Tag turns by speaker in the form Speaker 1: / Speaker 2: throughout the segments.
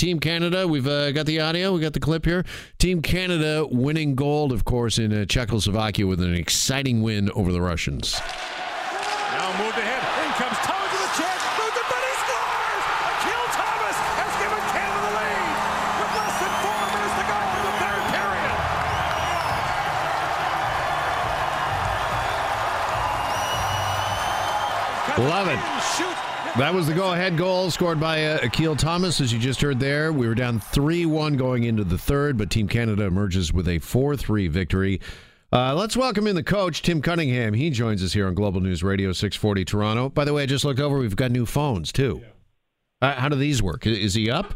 Speaker 1: Team Canada, we've uh, got the audio, we got the clip here. Team Canada winning gold, of course, in uh, Czechoslovakia with an exciting win over the Russians.
Speaker 2: Now moved ahead. In comes Thomas with a chance. It, but he scores! Akil Thomas has given Canada the lead with less than four minutes to go in the third period.
Speaker 1: 11.
Speaker 2: Shoot.
Speaker 1: That was the go-ahead goal scored by uh, Akil Thomas, as you just heard there. We were down 3-1 going into the third, but Team Canada emerges with a 4-3 victory. Uh, let's welcome in the coach, Tim Cunningham. He joins us here on Global News Radio 640 Toronto. By the way, I just looked over. We've got new phones, too. Uh, how do these work? Is he up?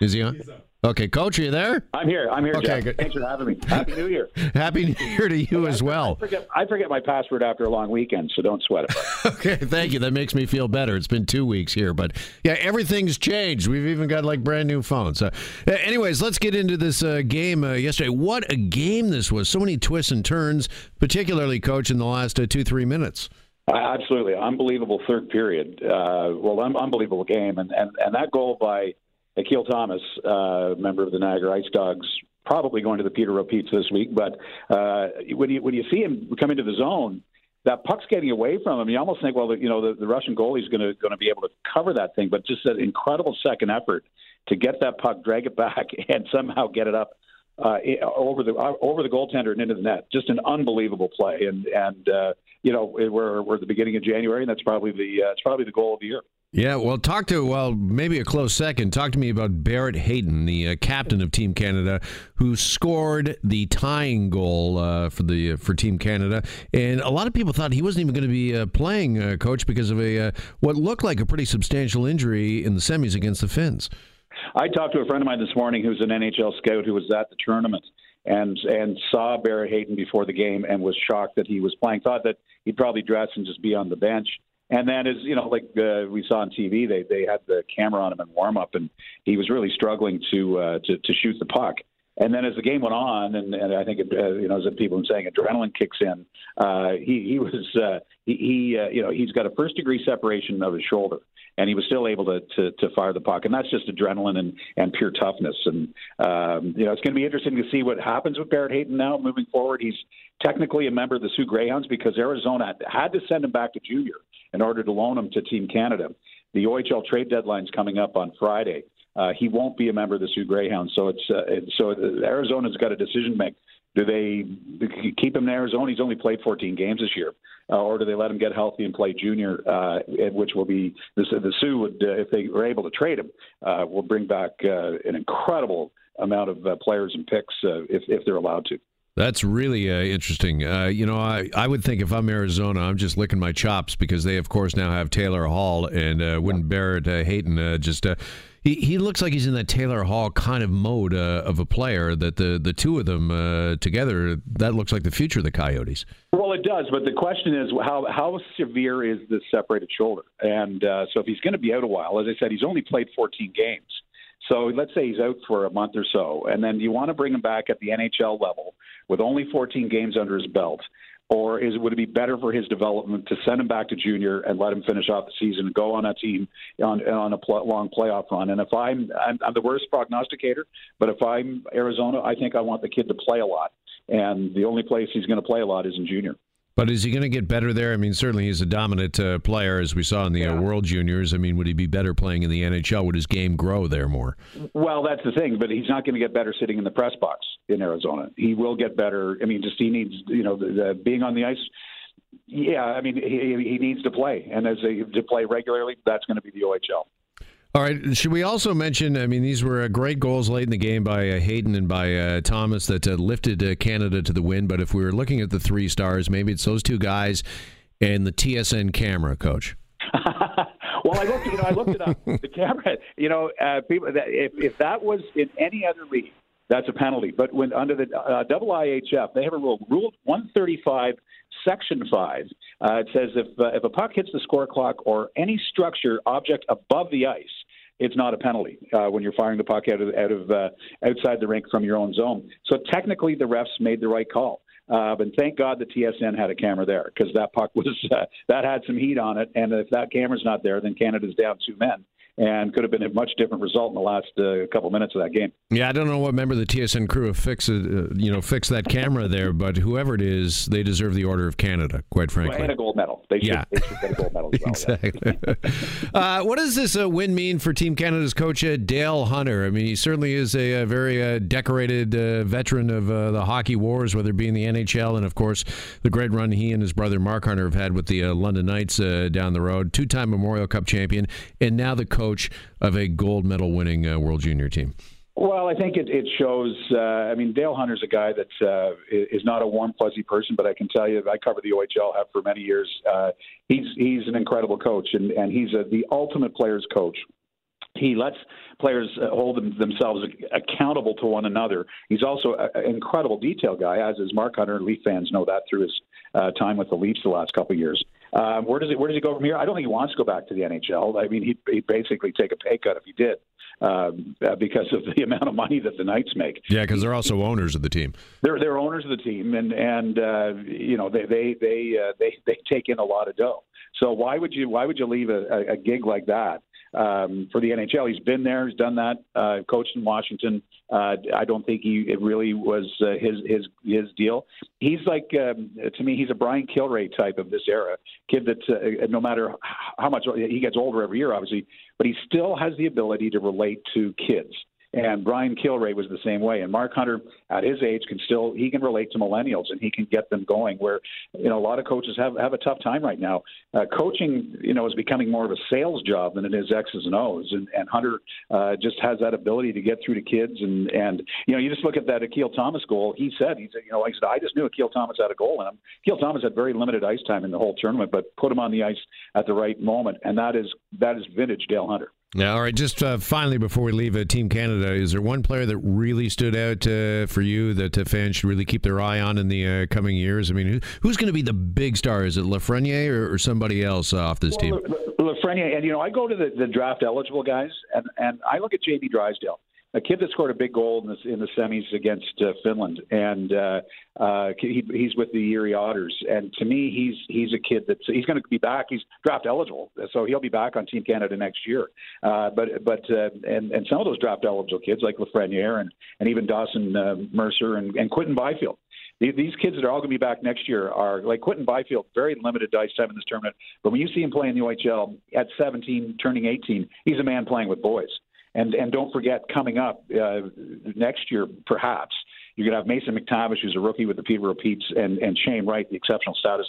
Speaker 1: Is he on? Okay, coach, are you there?
Speaker 3: I'm here. I'm here.
Speaker 1: Okay,
Speaker 3: Jeff.
Speaker 1: good.
Speaker 3: Thanks for having me. Happy New Year.
Speaker 1: Happy New Year to you as
Speaker 3: I
Speaker 1: well.
Speaker 3: forget, I forget my password after a long weekend, so don't sweat it.
Speaker 1: Okay, thank you. That makes me feel better. It's been two weeks here, but yeah, everything's changed. We've even got like brand new phones. Uh, anyways, let's get into this uh, game uh, yesterday. What a game this was! So many twists and turns, particularly, coach, in the last uh, two three minutes.
Speaker 3: Uh, Absolutely, unbelievable third period. Uh, well, un- unbelievable game, and, and and that goal by Akil Thomas, uh, member of the Niagara Ice Dogs, probably going to the Peter Pete's this week. But uh, when you when you see him come into the zone, that puck's getting away from him. You almost think, well, you know, the, the Russian goalie's going to going to be able to cover that thing, but just an incredible second effort to get that puck, drag it back, and somehow get it up uh, over the uh, over the goaltender and into the net. Just an unbelievable play, and and uh, you know we're we're at the beginning of January, and that's probably the uh, it's probably the goal of the year.
Speaker 1: Yeah, well, talk to well, maybe a close second. Talk to me about Barrett Hayton, the uh, captain of Team Canada, who scored the tying goal uh, for the uh, for Team Canada. And a lot of people thought he wasn't even going to be uh, playing, uh, coach, because of a what looked like a pretty substantial injury in the semis against the Finns.
Speaker 3: I talked to a friend of mine this morning who's an NHL scout who was at the tournament and and saw Barrett Hayton before the game and was shocked that he was playing. Thought that he'd probably dress and just be on the bench. And then, as you know, like uh, we saw on TV, they they had the camera on him in warm up, and he was really struggling to uh, to to shoot the puck. And then as the game went on, and, and I think it, uh, you know, as people been saying, adrenaline kicks in. Uh, he he was uh, he, he uh, you know he's got a first degree separation of his shoulder, and he was still able to, to to fire the puck, and that's just adrenaline and and pure toughness. And um, you know, it's going to be interesting to see what happens with Barrett Hayton now moving forward. He's technically a member of the Soo Greyhounds because Arizona had to send him back to junior in order to loan him to Team Canada. The OHL trade deadline's coming up on Friday. Uh, he won't be a member of the Soo Greyhounds, so it's uh, so Arizona's got a decision to make. Do they keep him in Arizona? He's only played 14 games this year, uh, or do they let him get healthy and play junior? Uh, which will be the, the Soo would, uh, if they were able to trade him, uh, will bring back uh, an incredible amount of uh, players and picks uh, if if they're allowed to.
Speaker 1: That's really uh, interesting. Uh, you know, I, I would think if I'm Arizona, I'm just licking my chops because they, of course, now have Taylor Hall and uh, wouldn't Barrett uh, Hayton uh, just. Uh, he, he looks like he's in that Taylor Hall kind of mode uh, of a player. That the the two of them uh, together, that looks like the future of the Coyotes.
Speaker 3: Well, it does, but the question is how how severe is this separated shoulder? And uh, so, if he's going to be out a while, as I said, he's only played 14 games. So let's say he's out for a month or so, and then you want to bring him back at the NHL level with only 14 games under his belt, or is would it be better for his development to send him back to junior and let him finish off the season go on a team on on a pl- long playoff run? And if I'm, I'm I'm the worst prognosticator, but if I'm Arizona, I think I want the kid to play a lot, and the only place he's going to play a lot is in junior.
Speaker 1: But is he going to get better there? I mean, certainly he's a dominant uh, player, as we saw in the uh, World Juniors. I mean, would he be better playing in the NHL? Would his game grow there more?
Speaker 3: Well, that's the thing, but he's not going to get better sitting in the press box in Arizona. He will get better. I mean, just he needs, you know, the, the, being on the ice. Yeah, I mean, he, he needs to play, and as a, to play regularly, that's going to be the OHL.
Speaker 1: All right. Should we also mention? I mean, these were uh, great goals late in the game by uh, Hayton and by uh, Thomas that uh, lifted uh, Canada to the win. But if we were looking at the three stars, maybe it's those two guys and the TSN camera coach.
Speaker 3: well, I looked, you know, I looked it up. The camera, you know, uh, people. That, if if that was in any other league, that's a penalty. But when under the uh, double IHF, they have a rule, Rule 135, Section Five. Uh, it says if uh, if a puck hits the score clock or any structure object above the ice, it's not a penalty uh, when you're firing the puck out of out of uh, outside the rink from your own zone. So technically, the refs made the right call. Uh, but thank God the TSN had a camera there because that puck was uh, that had some heat on it, and if that camera's not there, then Canada's down two men. And could have been a much different result in the last uh, couple minutes of that game.
Speaker 1: Yeah, I don't know what member of the TSN crew fixed, uh, you know, fixed that camera there, but whoever it is, they deserve the Order of Canada. Quite frankly,
Speaker 3: well, and a gold medal. They should,
Speaker 1: yeah.
Speaker 3: they should get a gold medal. Well,
Speaker 1: exactly. uh, what does this uh, win mean for Team Canada's coach uh, Dale Hunter? I mean, he certainly is a, a very uh, decorated veteran of the hockey wars, whether it be in the NHL and, of course, the great run he and his brother Mark Hunter have had with the London Knights down the road. Two-time Memorial Cup champion, and now the coach of a gold medal winning uh, World Junior team?
Speaker 3: Well, I think it, it shows. Uh, I mean, Dale Hunter's a guy that uh, is not a warm, fuzzy person, but I can tell you, I covered the OHL have for many years. Uh, he's he's an incredible coach, and and he's a, the ultimate players coach. He lets players uh, hold them, themselves accountable to one another. He's also an incredible detail guy, as is Mark Hunter. Leaf fans know that through his uh, time with the Leafs the last couple of years. Um, where does he Where does he go from here? I don't think he wants to go back to the NHL. I mean, he'd, he'd basically take a pay cut if he did um, uh, because of the amount of money that the Knights make.
Speaker 1: Yeah, because they're also owners of the team.
Speaker 3: They're they're owners of the team, and and uh, you know they they they uh, they they take in a lot of dough. So why would you why would you leave a, a gig like that um, for the NHL? He's been there, he's done that, uh, coached in Washington. Uh, I don't think he it really was uh, his his his deal. He's like um, to me, he's a Brian Kilrea type of this era kid that uh, no matter how much he gets older every year, obviously, but he still has the ability to relate to kids. And Brian Kilrea was the same way. And Mark Hunter, at his age, can still he can relate to millennials and he can get them going. Where you know a lot of coaches have have a tough time right now. Uh, coaching, you know, is becoming more of a sales job than it is X's and O's. And, and Hunter uh, just has that ability to get through to kids. And and you know, you just look at that Akil Thomas goal. He said, he said, you know, I said, I just knew Akil Thomas had a goal in him. Akil Thomas had very limited ice time in the whole tournament, but put him on the ice at the right moment, and that is that is vintage Dale Hunter.
Speaker 1: Yeah, all right. Just uh, finally, before we leave uh, Team Canada, is there one player that really stood out uh, for you that uh, fans should really keep their eye on in the uh, coming years? I mean, who, who's going to be the big star? Is it Lafreniere or, or somebody else off this
Speaker 3: well,
Speaker 1: team?
Speaker 3: Lafreniere, and you know, I go to the, the draft eligible guys, and and I look at Jamie Drysdale a kid that scored a big goal in the, in the semis against uh, Finland, and uh, uh, he, he's with the Erie Otters. And to me, he's he's a kid that's he's going to be back. He's draft eligible, so he'll be back on Team Canada next year. Uh, but but uh, and and some of those draft eligible kids like Lafreniere and and even Dawson uh, Mercer and, and Quinton Byfield. These kids that are all going to be back next year are like Quinton Byfield, very limited dice time in this tournament. But when you see him play in the OHL at 17, turning 18, he's a man playing with boys. And and don't forget, coming up uh, next year, perhaps you're going to have Mason McTavish, who's a rookie with the Peterborough Petes, and and Shane Wright, the exceptional status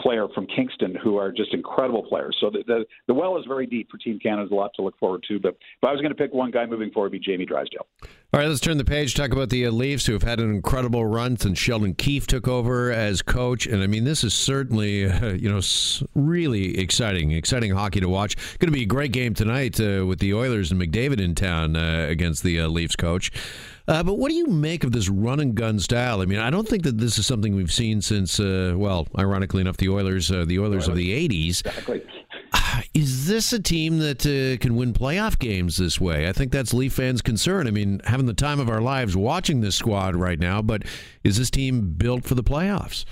Speaker 3: player from Kingston who are just incredible players. So the, the, the well is very deep for Team Canada. There's a lot to look forward to. But if I was going to pick one guy moving forward, it'd be Jamie Drysdale.
Speaker 1: All right, let's turn the page. Talk about the uh, Leafs, who have had an incredible run since Sheldon Keefe took over as coach. And I mean, this is certainly uh, you know really exciting, exciting hockey to watch. Going to be a great game tonight uh, with the Oilers and McDavid in town uh, against the uh, Leafs coach. Uh, but what do you make of this run and gun style? I mean, I don't think that this is something we've seen since, uh, well, ironically enough, the Oilers, uh, the Oilers, of the '80s.
Speaker 3: Exactly.
Speaker 1: Is this a team that uh, can win playoff games this way? I think that's Leaf fans' concern. I mean, having the time of our lives watching this squad right now, but is this team built for the playoffs?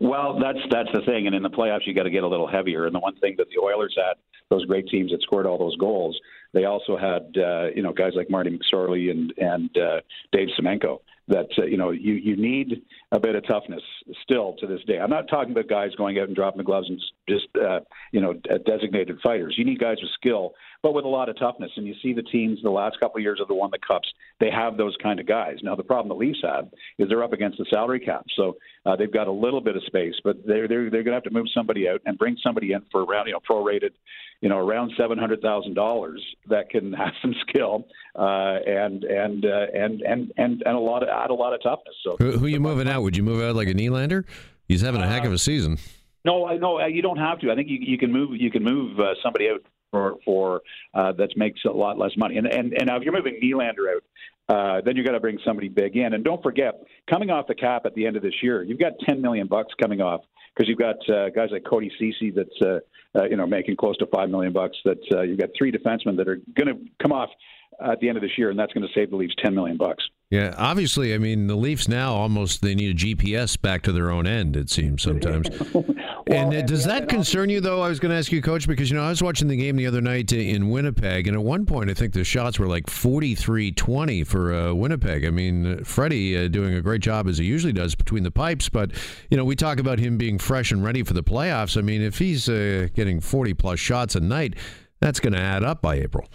Speaker 3: Well, that's that's the thing, and in the playoffs, you got to get a little heavier. And the one thing that the Oilers had, those great teams that scored all those goals, they also had uh, you know guys like Marty McSorley and and uh, Dave Semenko that uh, you know you you need a bit of toughness still to this day. I'm not talking about guys going out and dropping the gloves and just uh, you know designated fighters. You need guys with skill, but with a lot of toughness. And you see the teams the last couple of years of the won the cups. They have those kind of guys. Now the problem the Leafs have is they're up against the salary cap, so uh, they've got a little bit of space, but they're they're they're going to have to move somebody out and bring somebody in for around you know prorated you know, around seven hundred thousand dollars that can have some skill uh, and and uh, and and and and a lot of add a lot of toughness. So
Speaker 1: who, who are you moving out? Would you move out like a Nylander? He's having a heck of a season.
Speaker 3: No, I no, you don't have to. I think you, you can move you can move uh, somebody out for for uh, that makes a lot less money. And and and now if you're moving Nylander out, uh, then you got to bring somebody big in. And don't forget, coming off the cap at the end of this year, you've got 10 million bucks coming off because you've got uh, guys like Cody Ceci that's uh, uh, you know making close to five million bucks. That uh, you've got three defensemen that are going to come off at the end of this year, and that's going to save the Leafs ten million bucks.
Speaker 1: Yeah, obviously, I mean the Leafs now almost they need a GPS back to their own end. It seems sometimes. and uh,
Speaker 3: and-
Speaker 1: does that concern you, though? I was going to ask you, Coach, because, you know, I was watching the game the other night uh, in Winnipeg, and at one point, I think the shots were like 43 20 for uh, Winnipeg. I mean, uh, Freddie uh, doing a great job, as he usually does, between the pipes, but, you know, we talk about him being fresh and ready for the playoffs. I mean, if he's uh, getting 40 plus shots a night, that's going to add up by April.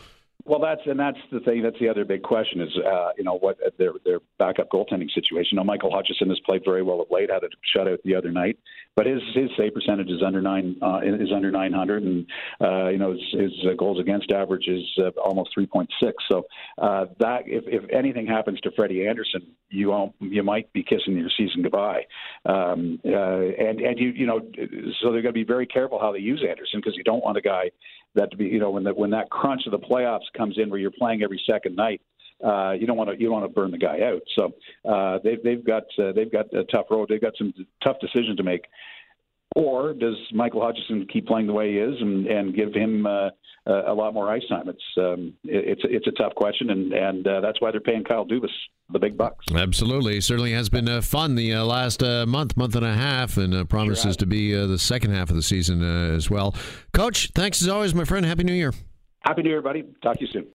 Speaker 3: Well, that's and that's the thing. That's the other big question is, uh, you know, what their their backup goaltending situation. Now, Michael Hutchinson has played very well of late. Had a shutout the other night, but his his save percentage is under nine uh, is under 900, and uh, you know his, his uh, goals against average is uh, almost 3.6. So uh, that if if anything happens to Freddie Andersen, you won't, you might be kissing your season goodbye. Um, uh, and and you you know so they're going to be very careful how they use Andersen because you don't want a guy that to be you know when the, when that crunch of the playoffs comes in where you're playing every second night uh, you don't want to you don't want to burn the guy out so uh, they've they've got uh, they've got a tough road they've got some tough decisions to make or does Michael Hutchinson keep playing the way he is and, and give him uh, a lot more ice time? It's um, it, it's it's a tough question, and and uh, that's why they're paying Kyle Dubas the big bucks.
Speaker 1: Absolutely, certainly has been uh, fun the uh, last uh, month, month and a half, and uh, promises
Speaker 3: Sure
Speaker 1: to be uh, the second half of the season uh, as well. Coach, thanks as always, my friend. Happy New Year.
Speaker 3: Happy New Year, buddy. Talk to you soon.